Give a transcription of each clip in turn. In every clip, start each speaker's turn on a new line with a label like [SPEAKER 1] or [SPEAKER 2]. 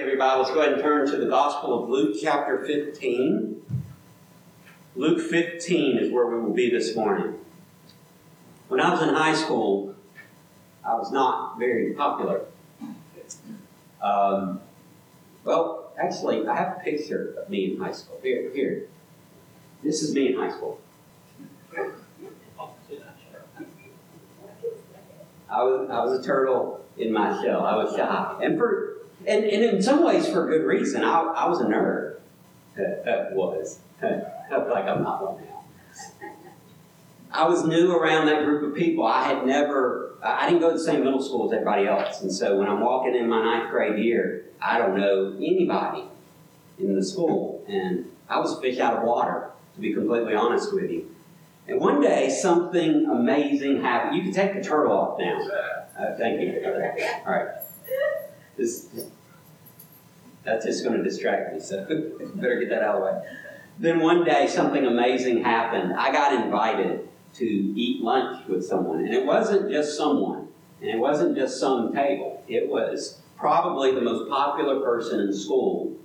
[SPEAKER 1] you have your Bibles, go ahead and turn to the Gospel of Luke, chapter 15. Luke 15 is where we will be this morning. When I was in high school, I was not very popular. Um, well, actually, I have a picture of me in high school. Here, here. This is me in high school. I was, I was a turtle in my shell. I was shy. And for and, and in some ways for good reason. I, I was a nerd. Uh, was. like I'm not one now. I was new around that group of people. I had never, I didn't go to the same middle school as everybody else. And so when I'm walking in my ninth grade year, I don't know anybody in the school. And I was a fish out of water, to be completely honest with you. And one day, something amazing happened. You can take the turtle off now. Uh, thank you. All right. This, that's just going to distract me, so better get that out of the way. Then one day, something amazing happened. I got invited to eat lunch with someone, and it wasn't just someone, and it wasn't just some table. It was probably the most popular person in school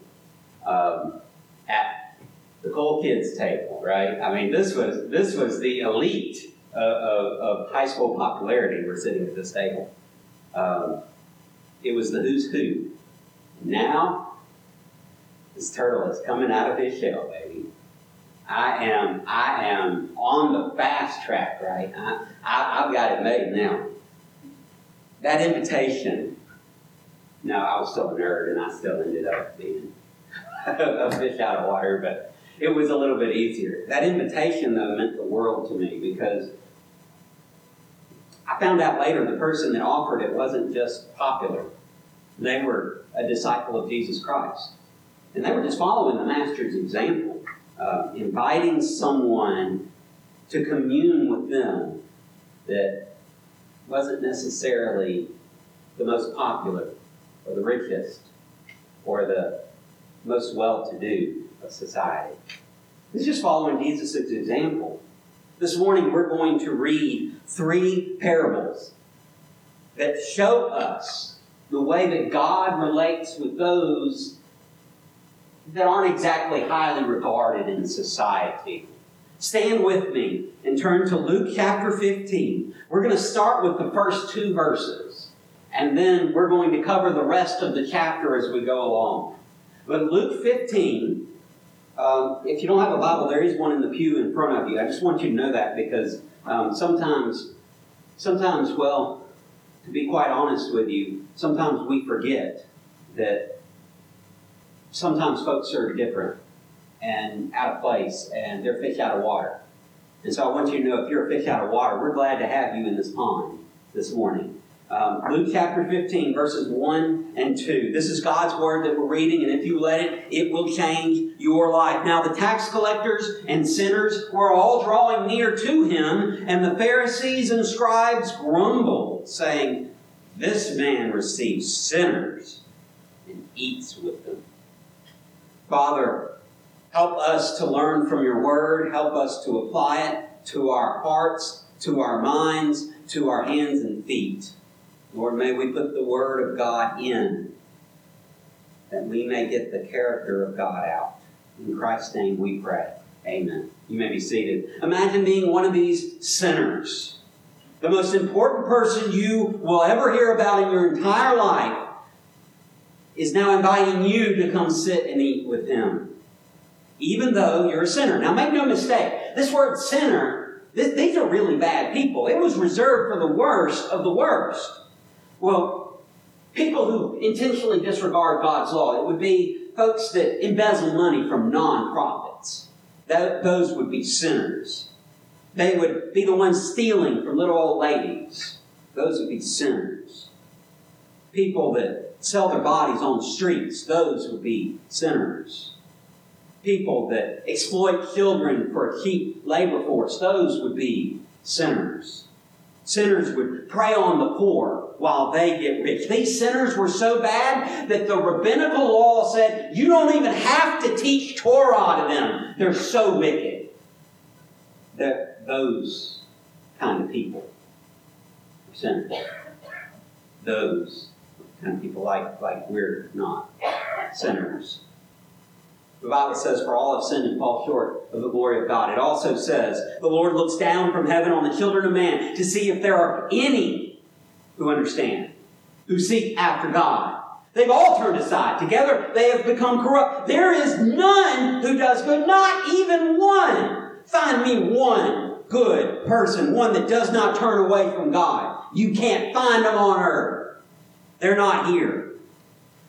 [SPEAKER 1] um, at the cool kids table, right? I mean, this was this was the elite of, of, of high school popularity. We're sitting at this table. Um, it was the who's who. Now, this turtle is coming out of his shell, baby. I am, I am on the fast track, right? I, I, I've got it made now. That invitation, no, I was still a nerd and I still ended up being a fish out of water, but it was a little bit easier. That invitation, though, meant the world to me because I found out later the person that offered it wasn't just popular, they were a disciple of Jesus Christ. And they were just following the Master's example, uh, inviting someone to commune with them that wasn't necessarily the most popular or the richest or the most well to do of society. It's just following Jesus' example. This morning we're going to read three parables that show us the way that God relates with those that aren't exactly highly regarded in society. Stand with me and turn to Luke chapter 15. We're going to start with the first two verses, and then we're going to cover the rest of the chapter as we go along. But Luke 15, um, if you don't have a Bible, there is one in the pew in front of you. I just want you to know that because um, sometimes, sometimes, well, to be quite honest with you, sometimes we forget that sometimes folks are different and out of place and they're fish out of water. And so I want you to know if you're a fish out of water, we're glad to have you in this pond this morning. Um, Luke chapter 15, verses 1 and 2. This is God's word that we're reading, and if you let it, it will change your life. Now, the tax collectors and sinners were all drawing near to him, and the Pharisees and scribes grumbled, saying, This man receives sinners and eats with them. Father, help us to learn from your word. Help us to apply it to our hearts, to our minds, to our hands and feet. Lord, may we put the word of God in that we may get the character of God out. In Christ's name we pray. Amen. You may be seated. Imagine being one of these sinners. The most important person you will ever hear about in your entire life is now inviting you to come sit and eat with him, even though you're a sinner. Now, make no mistake, this word sinner, this, these are really bad people. It was reserved for the worst of the worst. Well, people who intentionally disregard God's law, it would be folks that embezzle money from nonprofits. That, those would be sinners. They would be the ones stealing from little old ladies. Those would be sinners. People that sell their bodies on the streets, those would be sinners. People that exploit children for a cheap labor force, those would be sinners. Sinners would prey on the poor while they get rich. These sinners were so bad that the rabbinical law said you don't even have to teach Torah to them. They're so wicked. That those kind of people sinners. Those kind of people like, like we're not. sinners. The Bible says, For all have sinned and fall short of the glory of God. It also says, The Lord looks down from heaven on the children of man to see if there are any who understand, who seek after God. They've all turned aside. Together they have become corrupt. There is none who does good, not even one. Find me one good person, one that does not turn away from God. You can't find them on earth. They're not here.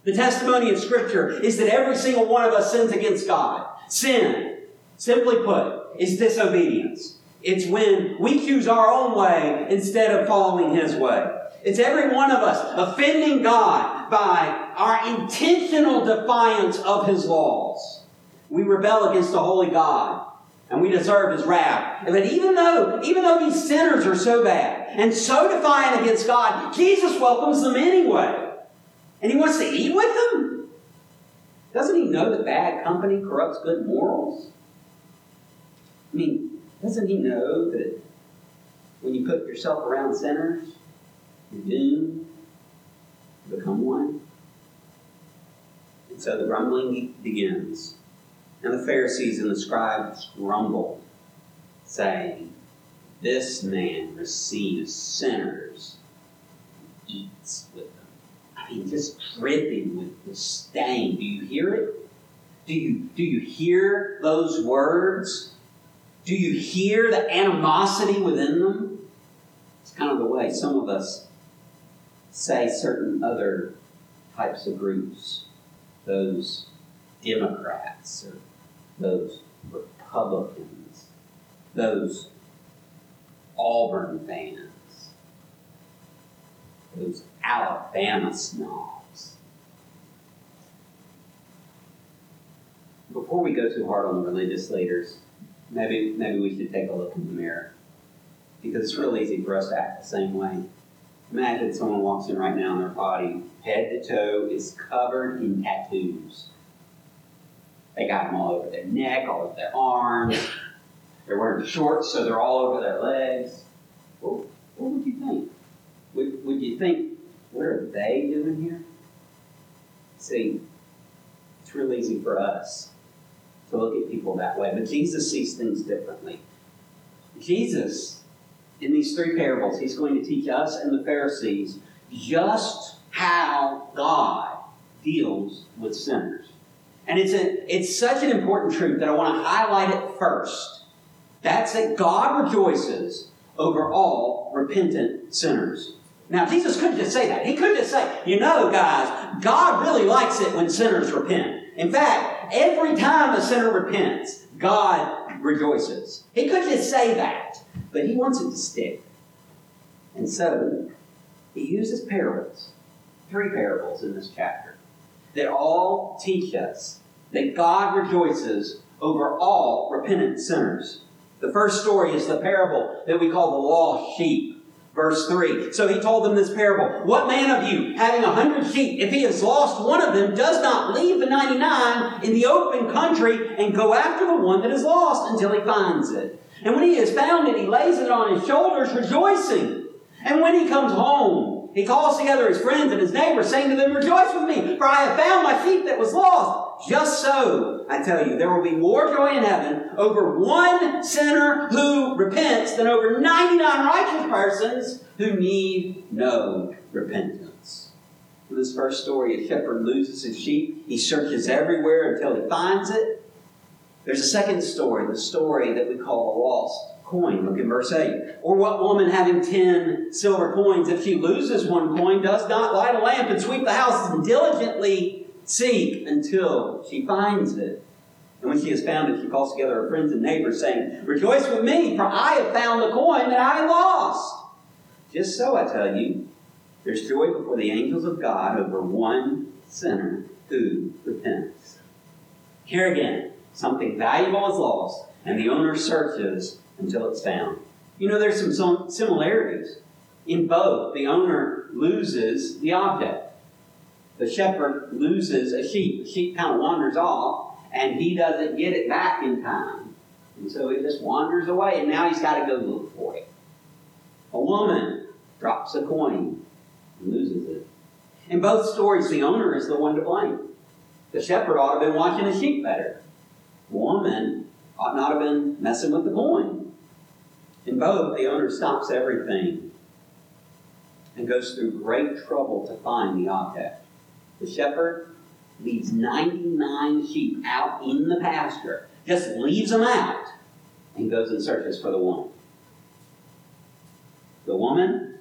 [SPEAKER 1] The testimony of Scripture is that every single one of us sins against God. Sin, simply put, is disobedience. It's when we choose our own way instead of following His way. It's every one of us offending God by our intentional defiance of His laws. We rebel against the holy God and we deserve His wrath. But even though, even though these sinners are so bad and so defiant against God, Jesus welcomes them anyway. And He wants to eat with them? Doesn't He know that bad company corrupts good morals? I mean, doesn't He know that when you put yourself around sinners, you're doomed to become one. And so the grumbling begins. And the Pharisees and the scribes grumbled, saying, This man receives sinners, and eats with them. I mean, just dripping with disdain. Do you hear it? Do you, do you hear those words? Do you hear the animosity within them? It's kind of the way some of us say certain other types of groups, those Democrats or those Republicans, those Auburn fans, those Alabama snobs. Before we go too hard on the religious leaders, maybe maybe we should take a look in the mirror. Because it's real easy for us to act the same way. Imagine someone walks in right now and their body, head to toe, is covered in tattoos. They got them all over their neck, all over their arms. They're wearing shorts, so they're all over their legs. What, what would you think? Would, would you think, what are they doing here? See, it's real easy for us to look at people that way, but Jesus sees things differently. Jesus in these three parables, he's going to teach us and the Pharisees just how God deals with sinners. And it's, a, it's such an important truth that I want to highlight it first. That's that God rejoices over all repentant sinners. Now, Jesus couldn't just say that. He couldn't just say, you know, guys, God really likes it when sinners repent. In fact, every time a sinner repents, God rejoices. He couldn't just say that but he wants it to stick. And so he uses parables, three parables in this chapter, that all teach us that God rejoices over all repentant sinners. The first story is the parable that we call the lost sheep. Verse 3. So he told them this parable. What man of you, having a hundred sheep, if he has lost one of them, does not leave the 99 in the open country and go after the one that is lost until he finds it? And when he has found it, he lays it on his shoulders, rejoicing. And when he comes home, he calls together his friends and his neighbors, saying to them, Rejoice with me, for I have found my sheep that was lost. Just so, I tell you, there will be more joy in heaven over one sinner who repents than over 99 righteous persons who need no repentance. In this first story, a shepherd loses his sheep. He searches everywhere until he finds it. There's a second story, the story that we call the lost coin. Look at verse 8. Or what woman having ten silver coins, if she loses one coin, does not light a lamp and sweep the house and diligently seek until she finds it? And when she has found it, she calls together her friends and neighbors, saying, Rejoice with me, for I have found the coin that I lost. Just so, I tell you, there's joy before the angels of God over one sinner who repents. Here again, Something valuable is lost, and the owner searches until it's found. You know, there's some similarities. In both, the owner loses the object. The shepherd loses a sheep. The sheep kind of wanders off, and he doesn't get it back in time. And so it just wanders away, and now he's got to go look for it. A woman drops a coin and loses it. In both stories, the owner is the one to blame. The shepherd ought to have been watching the sheep better. The woman ought not have been messing with the coin. In both, the owner stops everything and goes through great trouble to find the object. The shepherd leaves 99 sheep out in the pasture, just leaves them out, and goes and searches for the one. The woman,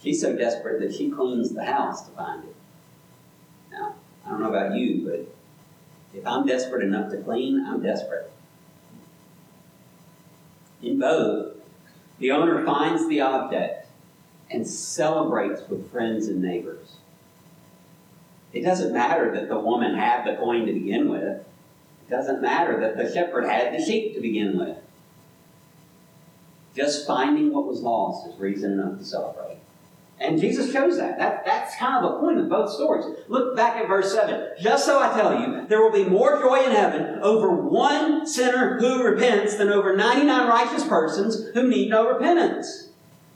[SPEAKER 1] she's so desperate that she cleans the house to find it. Now, I don't know about you, but if I'm desperate enough to clean, I'm desperate. In both, the owner finds the object and celebrates with friends and neighbors. It doesn't matter that the woman had the coin to begin with. It doesn't matter that the shepherd had the sheep to begin with. Just finding what was lost is reason enough to celebrate. And Jesus shows that. that. That's kind of the point of both stories. Look back at verse 7. Just so I tell you, there will be more joy in heaven over one sinner who repents than over 99 righteous persons who need no repentance.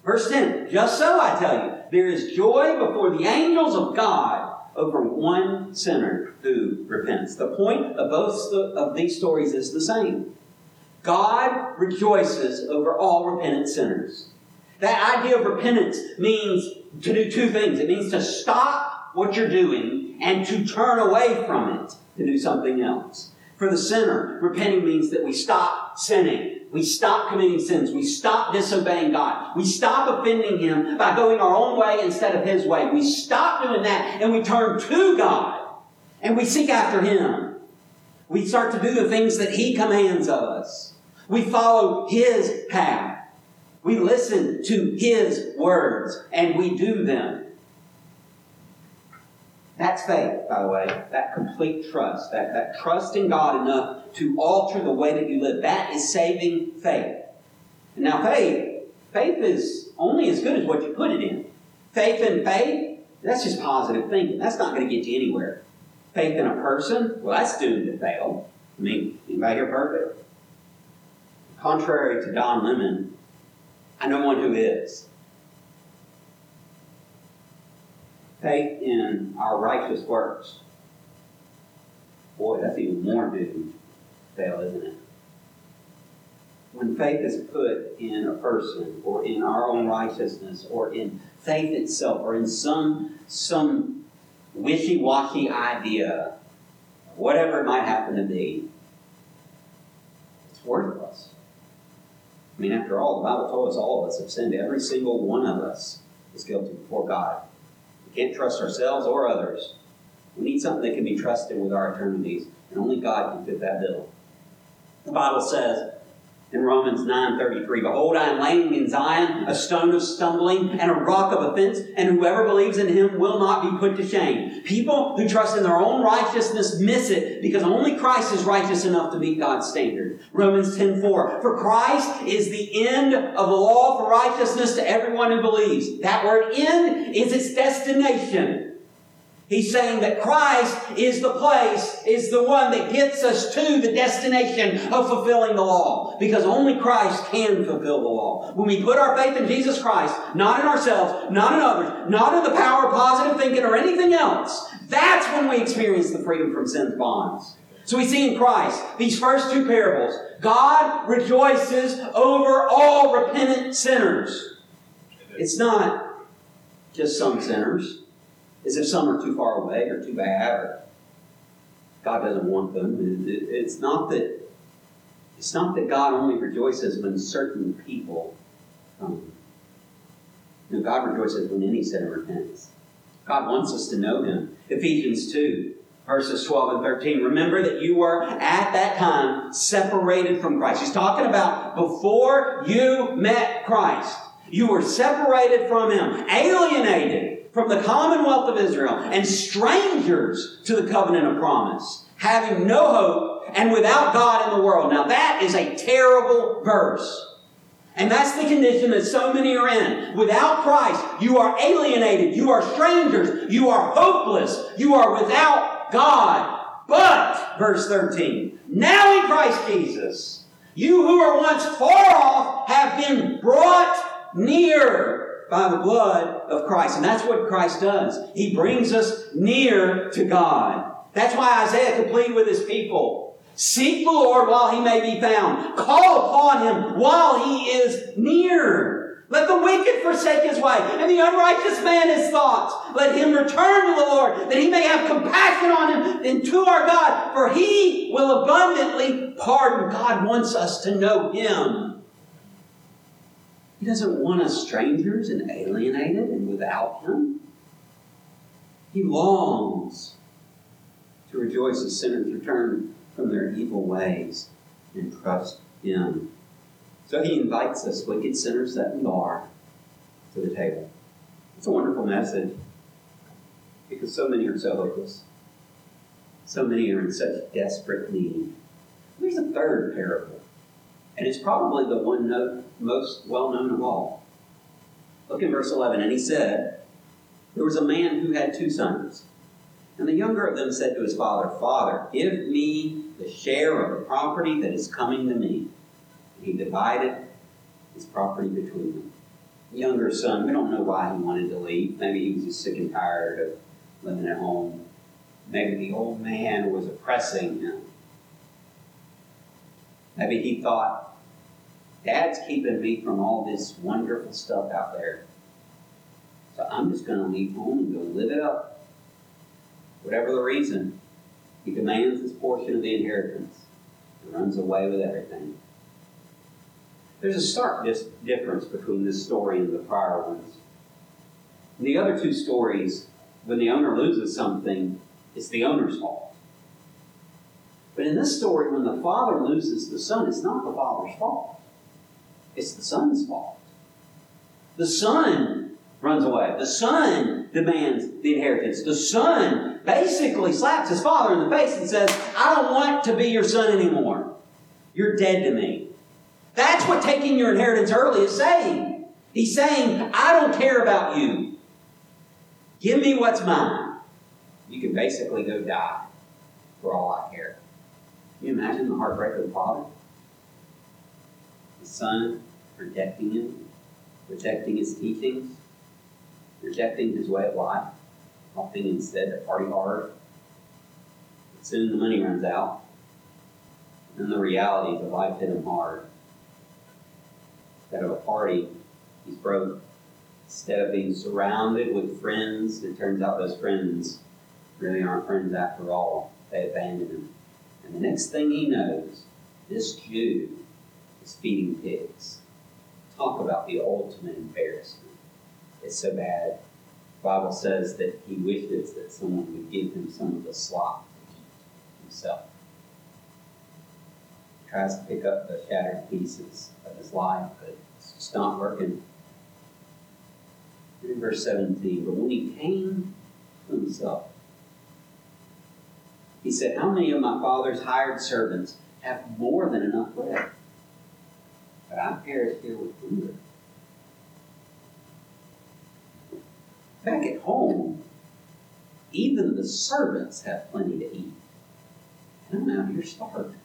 [SPEAKER 1] Verse 10. Just so I tell you, there is joy before the angels of God over one sinner who repents. The point of both of these stories is the same. God rejoices over all repentant sinners. That idea of repentance means to do two things. It means to stop what you're doing and to turn away from it to do something else. For the sinner, repenting means that we stop sinning. We stop committing sins. We stop disobeying God. We stop offending Him by going our own way instead of His way. We stop doing that and we turn to God and we seek after Him. We start to do the things that He commands of us. We follow His path. We listen to His words and we do them. That's faith, by the way. That complete trust. That, that trust in God enough to alter the way that you live. That is saving faith. And Now, faith, faith is only as good as what you put it in. Faith in faith, that's just positive thinking. That's not going to get you anywhere. Faith in a person, well, that's doomed to fail. I mean, anybody here perfect? Contrary to Don Lemon, I know one who is. Faith in our righteous works. Boy, that's even more doomed fail, isn't it? When faith is put in a person or in our own righteousness or in faith itself or in some some wishy-washy idea, whatever it might happen to be, it's worthless. I mean, after all, the Bible told us all of us have sinned. Every single one of us is guilty before God. We can't trust ourselves or others. We need something that can be trusted with our eternities, and only God can fit that bill. The Bible says in Romans 9:33, Behold, I am laying in Zion a stone of stumbling and a rock of offense, and whoever believes in him will not be put to shame. People who trust in their own righteousness miss it because only Christ is righteous enough to meet God's standard. Romans 10:4, For Christ is the end of the law for righteousness to everyone who believes. That word end is its destination. He's saying that Christ is the place, is the one that gets us to the destination of fulfilling the law. Because only Christ can fulfill the law. When we put our faith in Jesus Christ, not in ourselves, not in others, not in the power of positive thinking or anything else, that's when we experience the freedom from sin's bonds. So we see in Christ, these first two parables, God rejoices over all repentant sinners. It's not just some sinners is if some are too far away or too bad or God doesn't want them. It's not that it's not that God only rejoices when certain people come. No, God rejoices when any sinner repents. God wants us to know Him. Ephesians 2, verses 12 and 13. Remember that you were at that time separated from Christ. He's talking about before you met Christ. You were separated from Him, alienated from the commonwealth of Israel and strangers to the covenant of promise, having no hope and without God in the world. Now that is a terrible verse. And that's the condition that so many are in. Without Christ, you are alienated. You are strangers. You are hopeless. You are without God. But, verse 13, now in Christ Jesus, you who were once far off have been brought near by the blood of Christ. And that's what Christ does. He brings us near to God. That's why Isaiah could plead with his people. Seek the Lord while he may be found. Call upon him while he is near. Let the wicked forsake his way, and the unrighteous man his thoughts. Let him return to the Lord, that he may have compassion on him and to our God, for he will abundantly pardon. God wants us to know him. He doesn't want us strangers and alienated and without him. He longs to rejoice as sinners return from their evil ways and trust him. So he invites us, wicked sinners that we are, to the table. It's a wonderful message because so many are so hopeless. So many are in such desperate need. There's a third parable, and it's probably the one no, most well known of all. Look in verse 11. And he said, There was a man who had two sons. And the younger of them said to his father, Father, give me the share of the property that is coming to me. And he divided his property between them. The younger son, we don't know why he wanted to leave. Maybe he was just sick and tired of living at home. Maybe the old man was oppressing him. Maybe he thought, Dad's keeping me from all this wonderful stuff out there. So I'm just going to leave home and go live it up. Whatever the reason, he demands his portion of the inheritance and runs away with everything. There's a stark dis- difference between this story and the prior ones. In the other two stories, when the owner loses something, it's the owner's fault. But in this story, when the father loses the son, it's not the father's fault. It's the son's fault. The son runs away. The son demands the inheritance. The son basically slaps his father in the face and says, I don't want to be your son anymore. You're dead to me. That's what taking your inheritance early is saying. He's saying, I don't care about you. Give me what's mine. You can basically go die for all I care. Can you imagine the heartbreak of the father? The son rejecting him, rejecting his teachings, rejecting his way of life, opting instead to party hard. But soon the money runs out, and the realities of life hit him hard. Instead of a party, he's broke. Instead of being surrounded with friends, it turns out those friends really aren't friends after all. They abandon him. And the next thing he knows, this Jew is feeding pigs. Talk about the ultimate embarrassment. It's so bad. The Bible says that he wishes that someone would give him some of the slop to eat himself. He tries to pick up the shattered pieces of his life, but it's just not working. In verse 17, but when he came to himself, he said, How many of my father's hired servants have more than enough bread? But I perish here with hunger. Back at home, even the servants have plenty to eat. And I'm out here starving.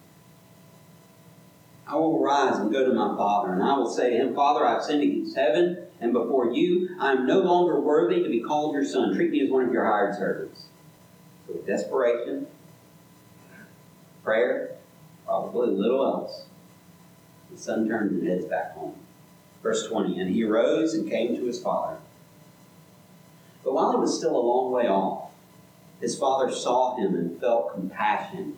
[SPEAKER 1] I will rise and go to my father, and I will say to him, Father, I've sinned against heaven and before you. I am no longer worthy to be called your son. Treat me as one of your hired servants. So, with desperation, prayer, probably little else, the son turned and heads back home. Verse 20 And he arose and came to his father. But while he was still a long way off, his father saw him and felt compassion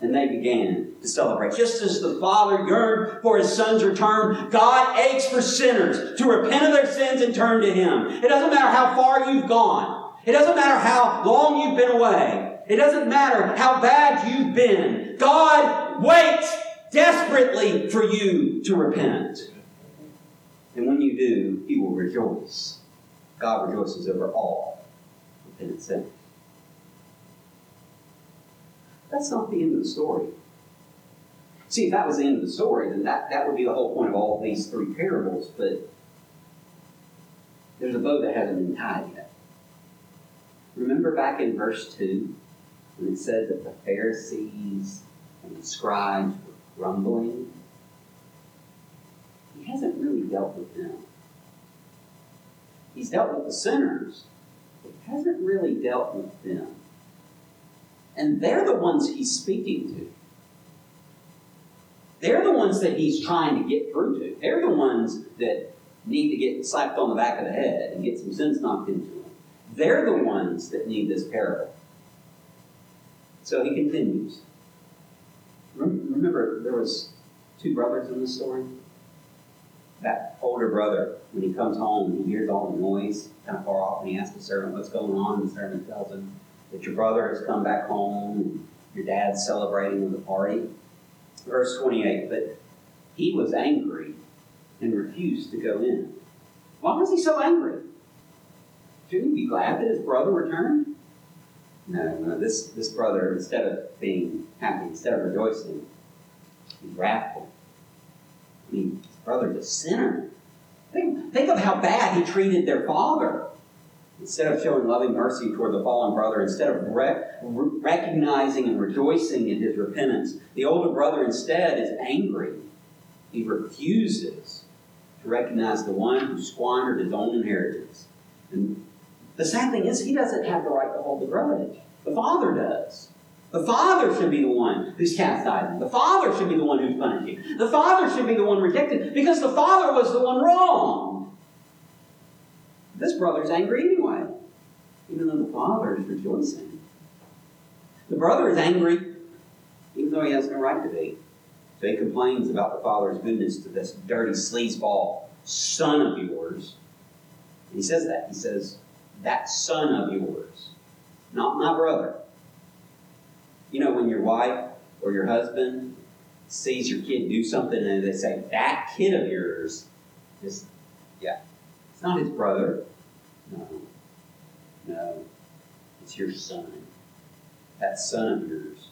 [SPEAKER 1] And they began to celebrate. Just as the Father yearned for his Son's return, God aches for sinners to repent of their sins and turn to Him. It doesn't matter how far you've gone. It doesn't matter how long you've been away. It doesn't matter how bad you've been. God waits desperately for you to repent. And when you do, He will rejoice. God rejoices over all repentant sinners. That's not the end of the story. See, if that was the end of the story, then that, that would be the whole point of all these three parables, but there's a bow that hasn't been tied yet. Remember back in verse 2 when it said that the Pharisees and the scribes were grumbling? He hasn't really dealt with them. He's dealt with the sinners, but hasn't really dealt with them. And they're the ones he's speaking to. They're the ones that he's trying to get through to. They're the ones that need to get slapped on the back of the head and get some sense knocked into them. They're the ones that need this parable. So he continues. Remember, there was two brothers in the story. That older brother, when he comes home, and he hears all the noise kind of far off, and he asks the servant what's going on. And the servant tells him that your brother has come back home, and your dad's celebrating with a party. Verse 28, but he was angry and refused to go in. Why was he so angry? Shouldn't he be glad that his brother returned? No, no, this, this brother, instead of being happy, instead of rejoicing, he's wrathful. I mean, his brother's a sinner. Think, think of how bad he treated their father. Instead of showing loving mercy toward the fallen brother, instead of re- recognizing and rejoicing in his repentance, the older brother instead is angry. He refuses to recognize the one who squandered his own inheritance. And the sad thing is, he doesn't have the right to hold the grudge. The Father does. The Father should be the one who's chastising. The Father should be the one who's punishing. The Father should be the one rejected because the Father was the one wrong. This brother's angry anyway, even though the Father is rejoicing. The brother is angry even though he has no right to be. So he complains about the Father's goodness to this dirty sleazeball son of yours. And he says that. He says, that son of yours, not my brother. You know, when your wife or your husband sees your kid do something and they say, that kid of yours, just, yeah, it's not his brother. No, no, it's your son. That son of yours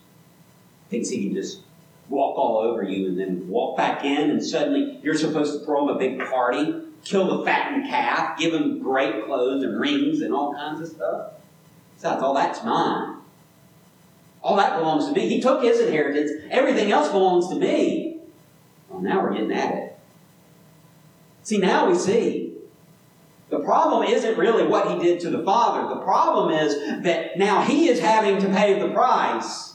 [SPEAKER 1] thinks he can just walk all over you and then walk back in and suddenly you're supposed to throw him a big party kill the fattened calf, give him great clothes and rings and all kinds of stuff. Besides, all that's mine. All that belongs to me. He took his inheritance. Everything else belongs to me. Well, now we're getting at it. See, now we see. Problem isn't really what he did to the father. The problem is that now he is having to pay the price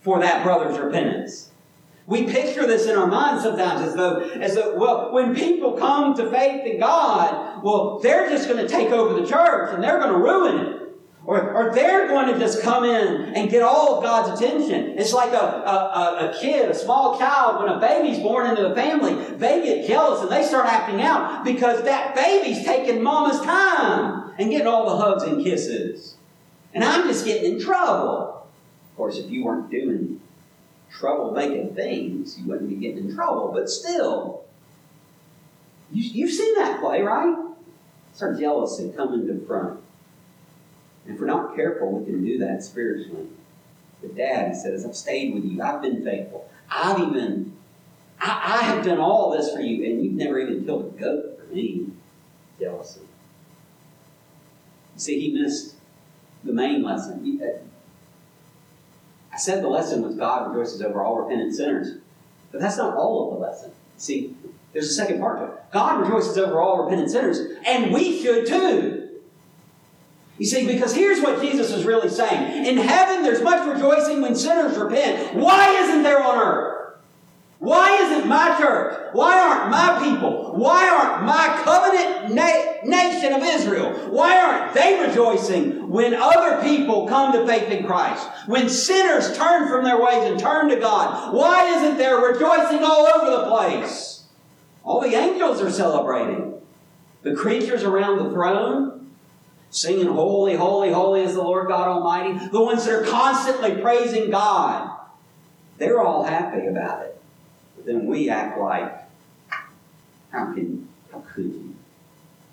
[SPEAKER 1] for that brother's repentance. We picture this in our minds sometimes as though, as though, well, when people come to faith in God, well, they're just going to take over the church and they're going to ruin it. Or, or they're going to just come in and get all of God's attention. It's like a, a, a kid, a small child, when a baby's born into the family, they get jealous and they start acting out because that baby's taking mama's time and getting all the hugs and kisses. And I'm just getting in trouble. Of course, if you weren't doing trouble making things, you wouldn't be getting in trouble. But still, you, you've seen that play, right? Start jealousy coming to front. And if we're not careful, we can do that spiritually. But Dad he says, I've stayed with you. I've been faithful. I've even, I, I have done all this for you, and you've never even killed a goat for me. Jealousy. See, he missed the main lesson. Uh, I said the lesson was God rejoices over all repentant sinners. But that's not all of the lesson. See, there's a second part to it. God rejoices over all repentant sinners, and we should too. You see, because here's what Jesus is really saying. In heaven, there's much rejoicing when sinners repent. Why isn't there on earth? Why isn't my church? Why aren't my people? Why aren't my covenant na- nation of Israel? Why aren't they rejoicing when other people come to faith in Christ? When sinners turn from their ways and turn to God? Why isn't there rejoicing all over the place? All the angels are celebrating. The creatures around the throne, singing, Holy, holy, holy is the Lord God Almighty. The ones that are constantly praising God. They're all happy about it But then we act like, how can, how could you?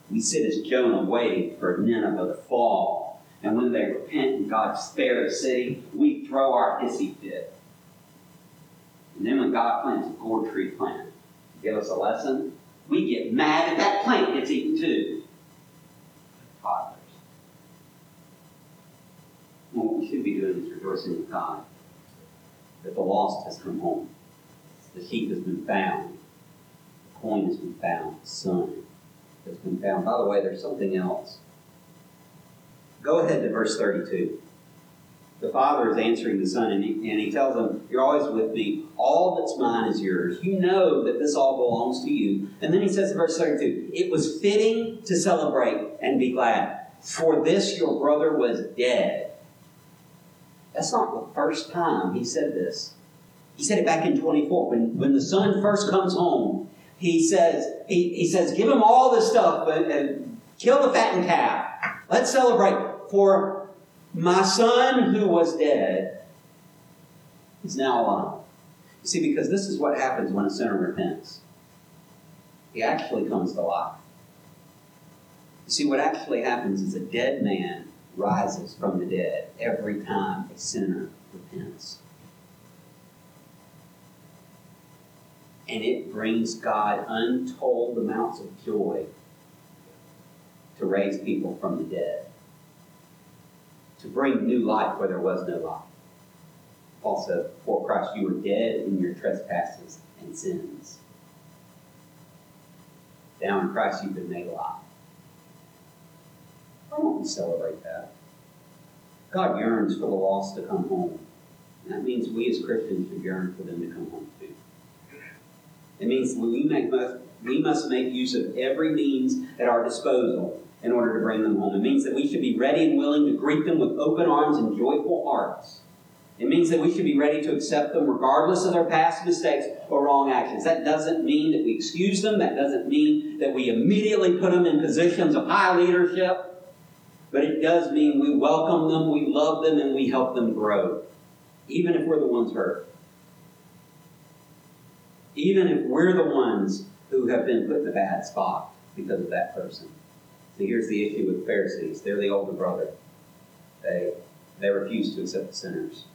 [SPEAKER 1] We sit as Jonah waiting for Nineveh to fall. And when they repent and God spare the city, we throw our hissy fit. And then when God plants a gourd tree plant give us a lesson, we get mad at that plant gets eaten too. Fathers. And what we should be doing is rejoicing in God that the lost has come home. The sheep has been found. The coin has been found. The son has been found. By the way, there's something else. Go ahead to verse 32. The father is answering the son, and he, and he tells him, You're always with me. All that's mine is yours. You know that this all belongs to you. And then he says in verse 32 It was fitting to celebrate and be glad, for this your brother was dead. That's not the first time he said this. He said it back in 24. When, when the son first comes home, he says, he, he says, Give him all this stuff and, and kill the fattened calf. Let's celebrate. For my son who was dead is now alive. You see, because this is what happens when a sinner repents. He actually comes to life. You see, what actually happens is a dead man rises from the dead every time a sinner repents. And it brings God untold amounts of joy to raise people from the dead to bring new life where there was no life. Said, For Christ you were dead in your trespasses and sins. Now in Christ you've been made alive. Why don't we celebrate that? God yearns for the lost to come home. And that means we as Christians should yearn for them to come home too. It means we, make, we must make use of every means at our disposal in order to bring them home. It means that we should be ready and willing to greet them with open arms and joyful hearts. It means that we should be ready to accept them regardless of their past mistakes or wrong actions. That doesn't mean that we excuse them. That doesn't mean that we immediately put them in positions of high leadership. It does mean we welcome them, we love them, and we help them grow, even if we're the ones hurt. Even if we're the ones who have been put in a bad spot because of that person. So here's the issue with Pharisees. They're the older brother. They, they refuse to accept the sinners.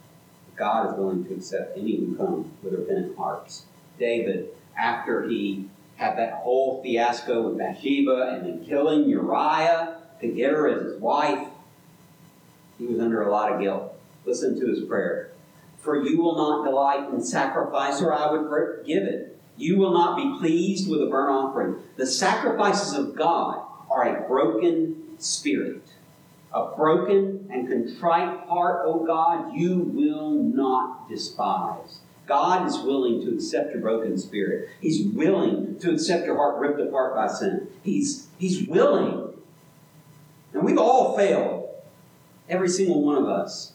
[SPEAKER 1] God is willing to accept any who come with repentant hearts. David, after he had that whole fiasco with Bathsheba and then killing Uriah to get her as his wife, he was under a lot of guilt. Listen to his prayer. For you will not delight in sacrifice, or I would give it. You will not be pleased with a burnt offering. The sacrifices of God are a broken spirit. A broken and contrite heart, O God, you will not despise. God is willing to accept your broken spirit. He's willing to accept your heart ripped apart by sin. He's, he's willing. We've all failed. Every single one of us.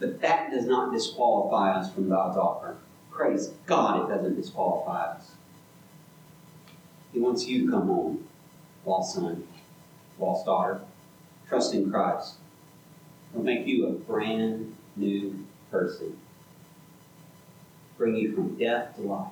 [SPEAKER 1] But that does not disqualify us from God's offer. Praise God, it doesn't disqualify us. He wants you to come home lost son, lost daughter, trust in Christ. It'll make you a brand new person. Bring you from death to life.